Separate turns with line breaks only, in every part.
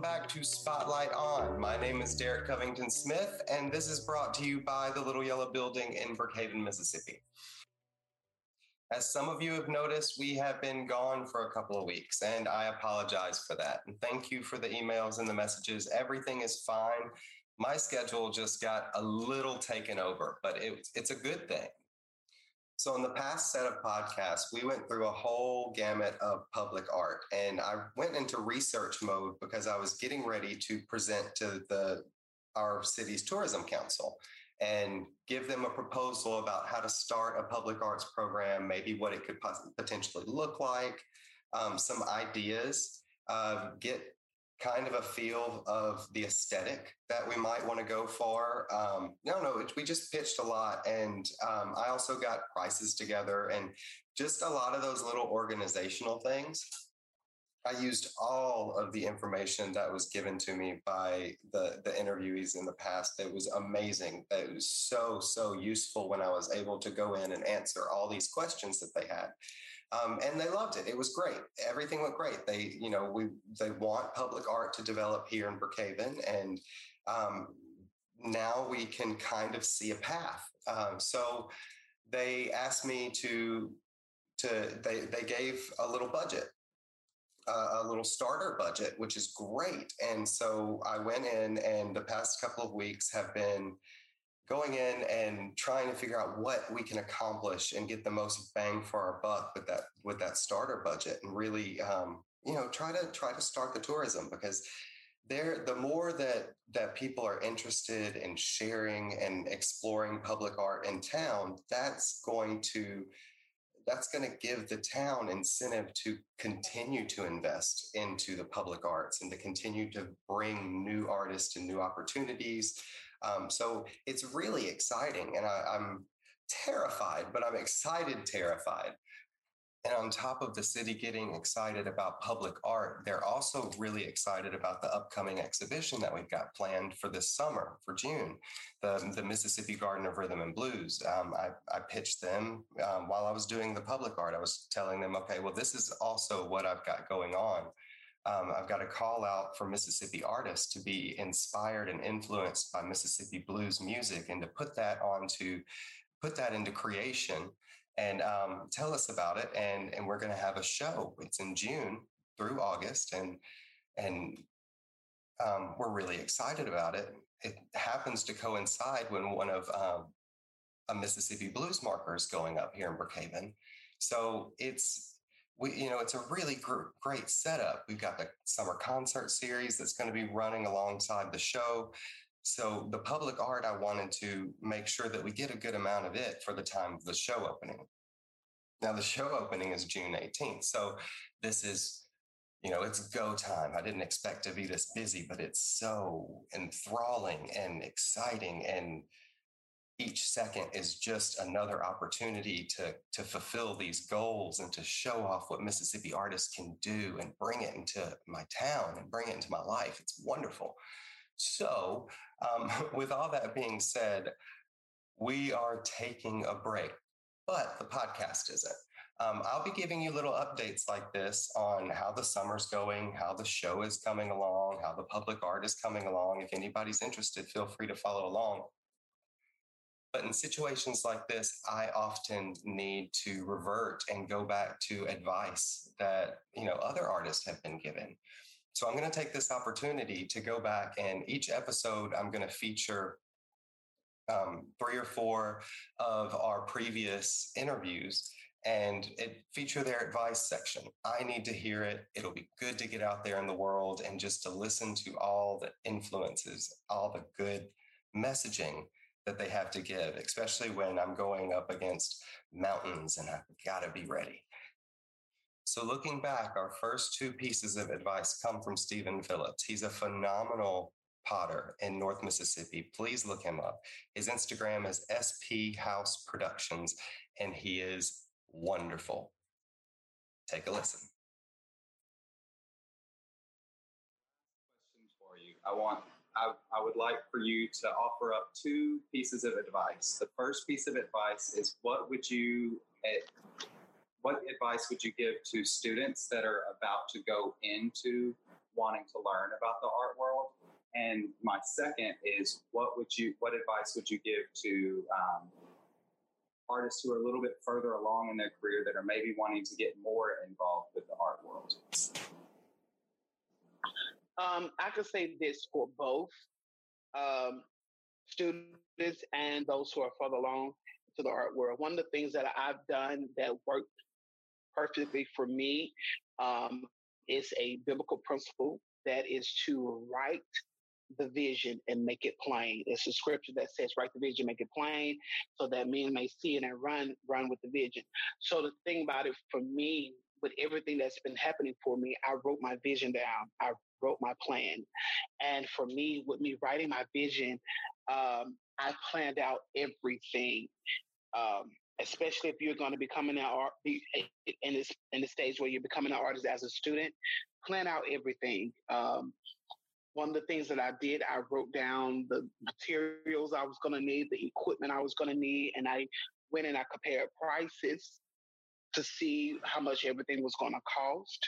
welcome back to Spotlight On. My name is Derek Covington Smith, and this is brought to you by the Little Yellow Building in Brookhaven, Mississippi. As some of you have noticed, we have been gone for a couple of weeks, and I apologize for that. And thank you for the emails and the messages. Everything is fine. My schedule just got a little taken over, but it, it's a good thing. So, in the past set of podcasts, we went through a whole gamut of public art, and I went into research mode because I was getting ready to present to the our city's tourism council and give them a proposal about how to start a public arts program, maybe what it could potentially look like, um, some ideas, uh, get kind of a feel of the aesthetic that we might want to go for. Um, no, no, it, we just pitched a lot. And um, I also got prices together and just a lot of those little organizational things. I used all of the information that was given to me by the, the interviewees in the past. It was amazing. It was so, so useful when I was able to go in and answer all these questions that they had. Um, and they loved it. It was great. Everything went great. They, you know, we they want public art to develop here in Brookhaven, and um, now we can kind of see a path. Um, so they asked me to to they they gave a little budget, uh, a little starter budget, which is great. And so I went in, and the past couple of weeks have been going in and trying to figure out what we can accomplish and get the most bang for our buck with that with that starter budget and really um, you know try to try to start the tourism because there the more that that people are interested in sharing and exploring public art in town that's going to that's going to give the town incentive to continue to invest into the public arts and to continue to bring new artists and new opportunities um, so it's really exciting, and I, I'm terrified, but I'm excited, terrified. And on top of the city getting excited about public art, they're also really excited about the upcoming exhibition that we've got planned for this summer, for June, the, the Mississippi Garden of Rhythm and Blues. Um, I, I, pitched them um, while I was doing the public art. I was telling them, okay, well, this is also what I've got going on um, I've got a call out for Mississippi artists to be inspired and influenced by Mississippi blues music and to put that onto put that into creation and um, tell us about it. And and we're going to have a show. It's in June through August, and and um, we're really excited about it. It happens to coincide when one of um, a Mississippi blues marker is going up here in Brookhaven. So it's we, you know, it's a really gr- great setup. We've got the summer concert series that's going to be running alongside the show. So the public art, I wanted to make sure that we get a good amount of it for the time of the show opening. Now the show opening is June 18th. So this is, you know, it's go time. I didn't expect to be this busy, but it's so enthralling and exciting and each second is just another opportunity to, to fulfill these goals and to show off what Mississippi artists can do and bring it into my town and bring it into my life. It's wonderful. So, um, with all that being said, we are taking a break, but the podcast isn't. Um, I'll be giving you little updates like this on how the summer's going, how the show is coming along, how the public art is coming along. If anybody's interested, feel free to follow along. But in situations like this, I often need to revert and go back to advice that, you know, other artists have been given. So I'm going to take this opportunity to go back and each episode I'm going to feature um, three or four of our previous interviews and it feature their advice section. I need to hear it. It'll be good to get out there in the world and just to listen to all the influences, all the good messaging that they have to give, especially when I'm going up against mountains and I've got to be ready. So, looking back, our first two pieces of advice come from Stephen Phillips. He's a phenomenal potter in North Mississippi. Please look him up. His Instagram is SP House Productions, and he is wonderful. Take a listen.
Question for you. I want I, I would like for you to offer up two pieces of advice. The first piece of advice is what would you what advice would you give to students that are about to go into wanting to learn about the art world? And my second is what would you what advice would you give to um, artists who are a little bit further along in their career that are maybe wanting to get more involved with the art world?
Um, I could say this for both um, students and those who are further along to the art world. One of the things that I've done that worked perfectly for me um, is a biblical principle that is to write the vision and make it plain. It's a scripture that says, write the vision, make it plain, so that men may see it and run, run with the vision. So the thing about it for me, with everything that's been happening for me, I wrote my vision down. I wrote my plan. And for me, with me writing my vision, um, I planned out everything. Um, especially if you're going to be coming out in this in the stage where you're becoming an artist as a student, plan out everything. Um, one of the things that I did, I wrote down the materials I was going to need, the equipment I was going to need, and I went and I compared prices to see how much everything was going to cost.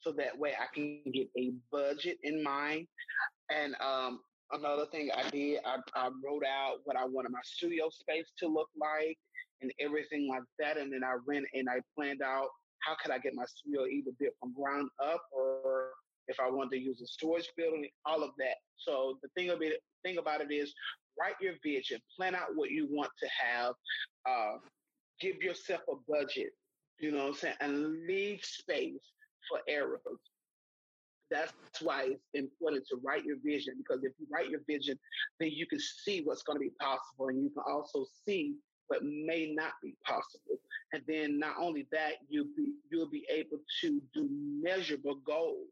So that way I can get a budget in mind. And um, another thing I did, I, I wrote out what I wanted my studio space to look like and everything like that. And then I went and I planned out how could I get my studio either built from ground up or if I wanted to use a storage building, all of that. So the thing of it, thing about it is, write your vision, plan out what you want to have, uh, give yourself a budget. You know what I'm saying, and leave space for errors. That's why it's important to write your vision because if you write your vision, then you can see what's going to be possible, and you can also see what may not be possible. And then not only that, you'll be you'll be able to do measurable goals.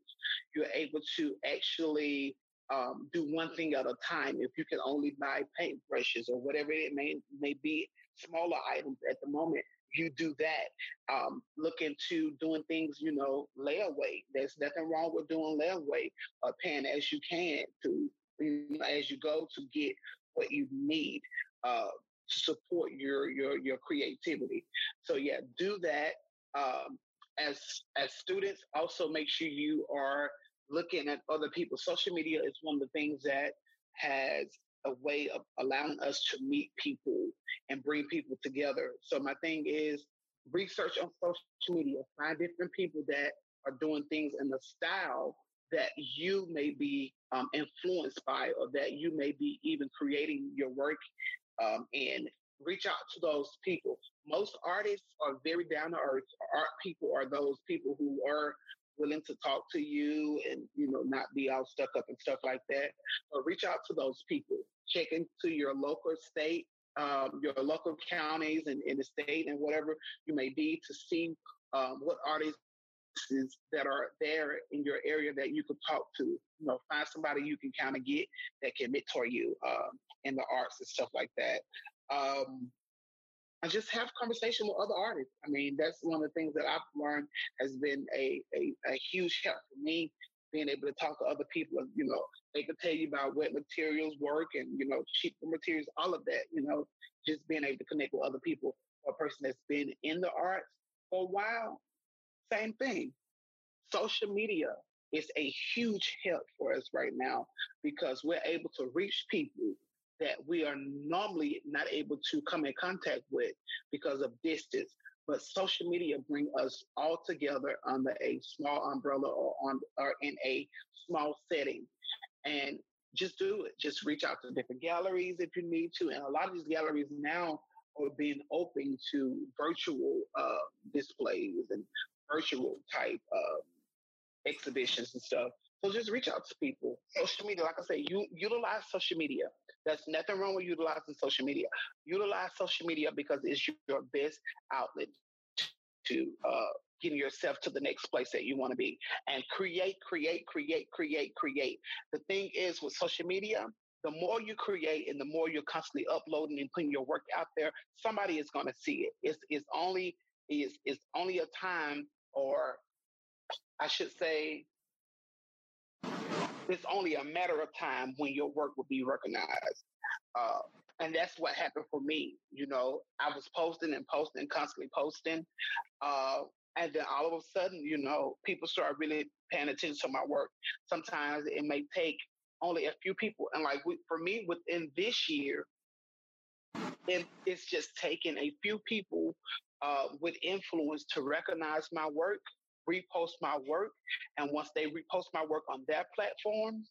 You're able to actually um, do one thing at a time. If you can only buy paintbrushes or whatever it may may be, smaller items at the moment, you do that. Um, look into doing things, you know, layaway. There's nothing wrong with doing layaway, uh, paying as you can to, you know, as you go to get what you need. Uh, to support your your your creativity. So yeah, do that. Um, as as students, also make sure you are looking at other people. Social media is one of the things that has a way of allowing us to meet people and bring people together. So my thing is research on social media, find different people that are doing things in the style that you may be um, influenced by or that you may be even creating your work um, and reach out to those people. Most artists are very down to earth. Art people are those people who are willing to talk to you and you know not be all stuck up and stuff like that. But reach out to those people. Check into your local state, um, your local counties and in the state and whatever you may be to see um, what artists that are there in your area that you could talk to. You know, find somebody you can kind of get that can mentor you um, in the arts and stuff like that. Um, and just have conversation with other artists. I mean, that's one of the things that I've learned has been a, a, a huge help for me, being able to talk to other people. You know, they can tell you about what materials work and, you know, cheaper materials, all of that, you know, just being able to connect with other people. A person that's been in the arts for a while, same thing. Social media is a huge help for us right now because we're able to reach people that we are normally not able to come in contact with because of distance. But social media bring us all together under a small umbrella or on or in a small setting. And just do it. Just reach out to different galleries if you need to. And a lot of these galleries now are being open to virtual uh, displays and virtual type um, exhibitions and stuff. So just reach out to people. Social media, like I say, you utilize social media. There's nothing wrong with utilizing social media. Utilize social media because it's your best outlet to uh, getting yourself to the next place that you want to be. And create, create, create, create, create. The thing is with social media, the more you create and the more you're constantly uploading and putting your work out there, somebody is going to see it. It's, it's only it's, it's only a time, or I should say, it's only a matter of time when your work will be recognized. Uh, and that's what happened for me. You know, I was posting and posting, constantly posting. Uh, and then all of a sudden, you know, people start really paying attention to my work. Sometimes it may take only a few people, and like we, for me, within this year, it, it's just taking a few people uh, with influence to recognize my work, repost my work, and once they repost my work on their platform,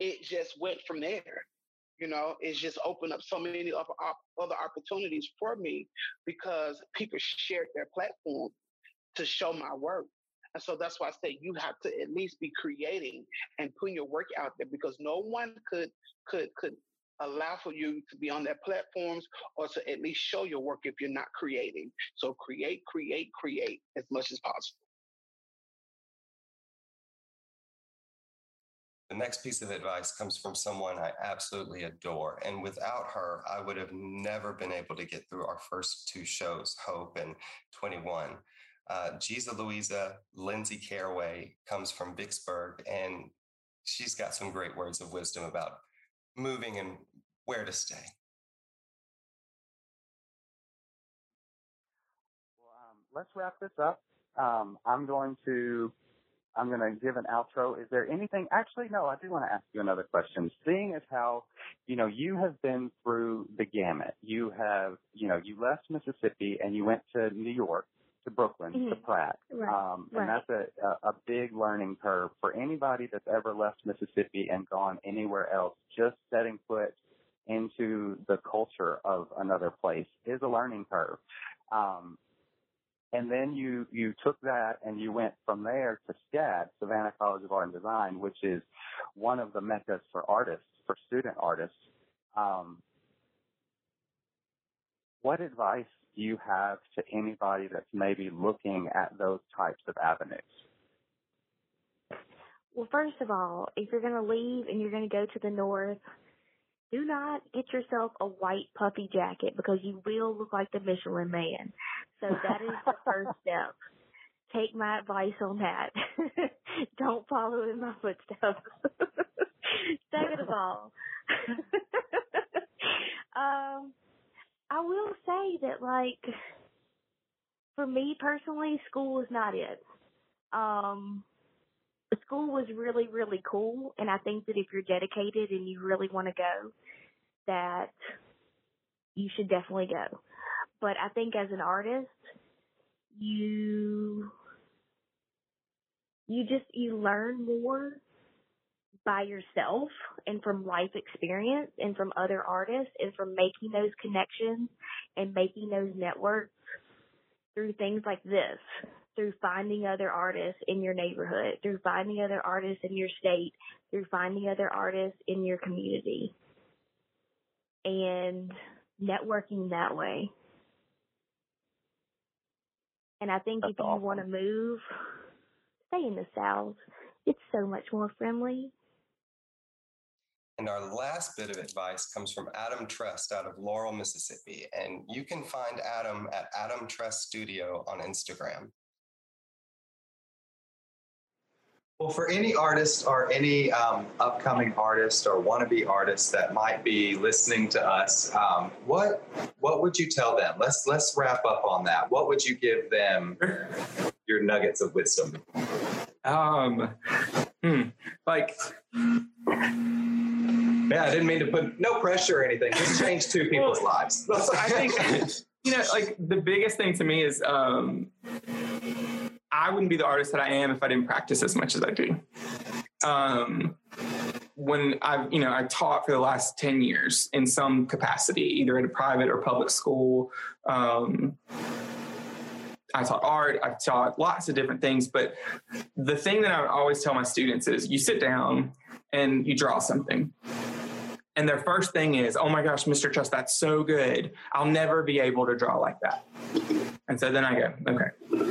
it just went from there. You know, it's just opened up so many other opportunities for me because people shared their platform to show my work. And so that's why I say you have to at least be creating and putting your work out there because no one could could could allow for you to be on their platforms or to at least show your work if you're not creating. So create, create, create as much as possible.
The next piece of advice comes from someone I absolutely adore. And without her, I would have never been able to get through our first two shows, Hope and 21. Uh, Giza Louisa Lindsay Caraway comes from Vicksburg, and she's got some great words of wisdom about moving and where to stay.
Well, um, let's wrap this up. Um, I'm going to I'm going to give an outro. Is there anything? Actually, no. I do want to ask you another question. Seeing as how you know you have been through the gamut. You have you know you left Mississippi and you went to New York to Brooklyn, mm-hmm. to Pratt.
Right.
Um,
and
right. that's a, a, a big learning curve for anybody that's ever left Mississippi and gone anywhere else. Just setting foot into the culture of another place is a learning curve. Um, and then you, you took that and you went from there to SCAD, Savannah College of Art and Design, which is one of the meccas for artists, for student artists. Um, what advice do you have to anybody that's maybe looking at those types of avenues?
Well, first of all, if you're going to leave and you're going to go to the north, do not get yourself a white puffy jacket because you will look like the Michelin man. So that is the first step. Take my advice on that. Don't follow in my footsteps. Second of all, um, I will say that like for me personally, school is not it. Um, school was really, really cool, and I think that if you're dedicated and you really want to go, that you should definitely go. But I think as an artist, you you just you learn more by yourself and from life experience and from other artists and from making those connections and making those networks through things like this, through finding other artists in your neighborhood, through finding other artists in your state, through finding other artists in your community and networking that way. And I think That's if awesome. you want to move, stay in the South. It's so much more friendly.
And our last bit of advice comes from Adam Trust out of Laurel, Mississippi. And you can find Adam at Adam Trust Studio on Instagram.
Well, for any artist or any um, upcoming artist or wannabe artist that might be listening to us, um, what what would you tell them? Let's let's wrap up on that. What would you give them? Your nuggets of wisdom.
Um, hmm, like.
Yeah, I didn't mean to put no pressure or anything. Just change two people's well, lives.
I think you know, like the biggest thing to me is um, I wouldn't be the artist that I am if I didn't practice as much as I do. Um, when I've, you know, I taught for the last 10 years in some capacity, either at a private or public school. Um, I taught art, I've taught lots of different things, but the thing that I would always tell my students is you sit down and you draw something. And their first thing is, oh my gosh, Mr. Trust, that's so good. I'll never be able to draw like that. And so then I go, okay,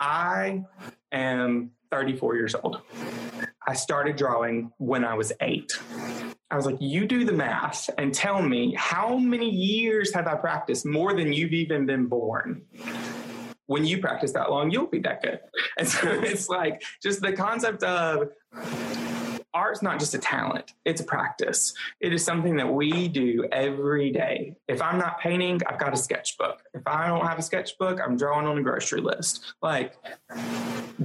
I am 34 years old. I started drawing when I was eight. I was like, you do the math and tell me how many years have I practiced more than you've even been born? When you practice that long, you'll be that good. And so it's like just the concept of art's not just a talent, it's a practice. It is something that we do every day. If I'm not painting, I've got a sketchbook. If I don't have a sketchbook, I'm drawing on a grocery list. Like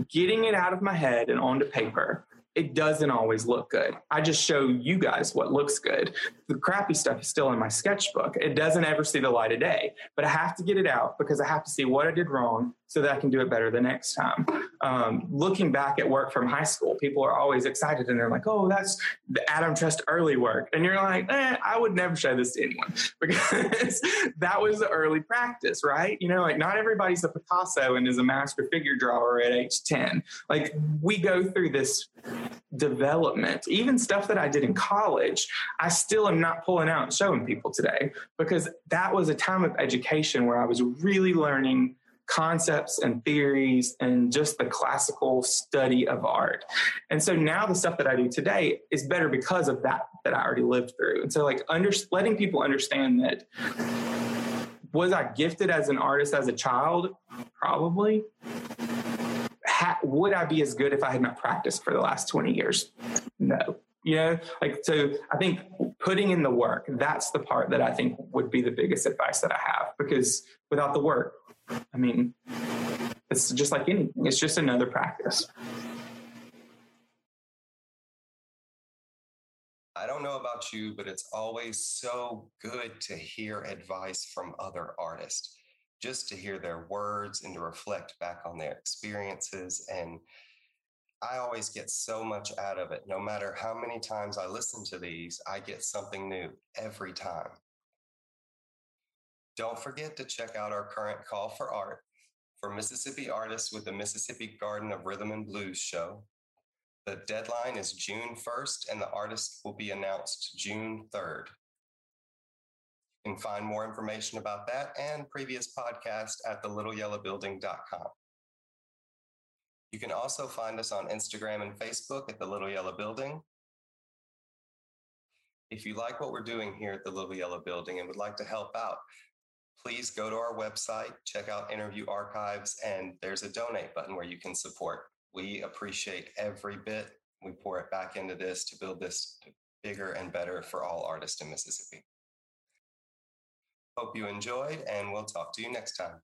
getting it out of my head and onto paper it doesn't always look good. I just show you guys what looks good. The crappy stuff is still in my sketchbook. It doesn't ever see the light of day, but I have to get it out because I have to see what I did wrong so that I can do it better the next time. Um, looking back at work from high school, people are always excited and they're like, oh, that's the Adam Trust early work. And you're like, eh, I would never show this to anyone because that was the early practice, right? You know, like not everybody's a Picasso and is a master figure drawer at age 10. Like we go through this development, even stuff that I did in college, I still am not pulling out and showing people today because that was a time of education where I was really learning concepts and theories and just the classical study of art. And so now the stuff that I do today is better because of that that I already lived through. And so like under, letting people understand that was I gifted as an artist as a child? Probably. Ha- would I be as good if I had not practiced for the last 20 years? No. You know, like, so I think putting in the work, that's the part that I think would be the biggest advice that I have because without the work, I mean, it's just like anything, it's just another practice.
I don't know about you, but it's always so good to hear advice from other artists, just to hear their words and to reflect back on their experiences. And I always get so much out of it. No matter how many times I listen to these, I get something new every time. Don't forget to check out our current call for art for Mississippi artists with the Mississippi Garden of Rhythm and Blues show. The deadline is June 1st and the artist will be announced June 3rd. You can find more information about that and previous podcast at thelittleyellowbuilding.com. You can also find us on Instagram and Facebook at The Little Yellow Building. If you like what we're doing here at the Little Yellow Building and would like to help out, please go to our website, check out interview archives, and there's a donate button where you can support. We appreciate every bit. We pour it back into this to build this bigger and better for all artists in Mississippi. Hope you enjoyed, and we'll talk to you next time.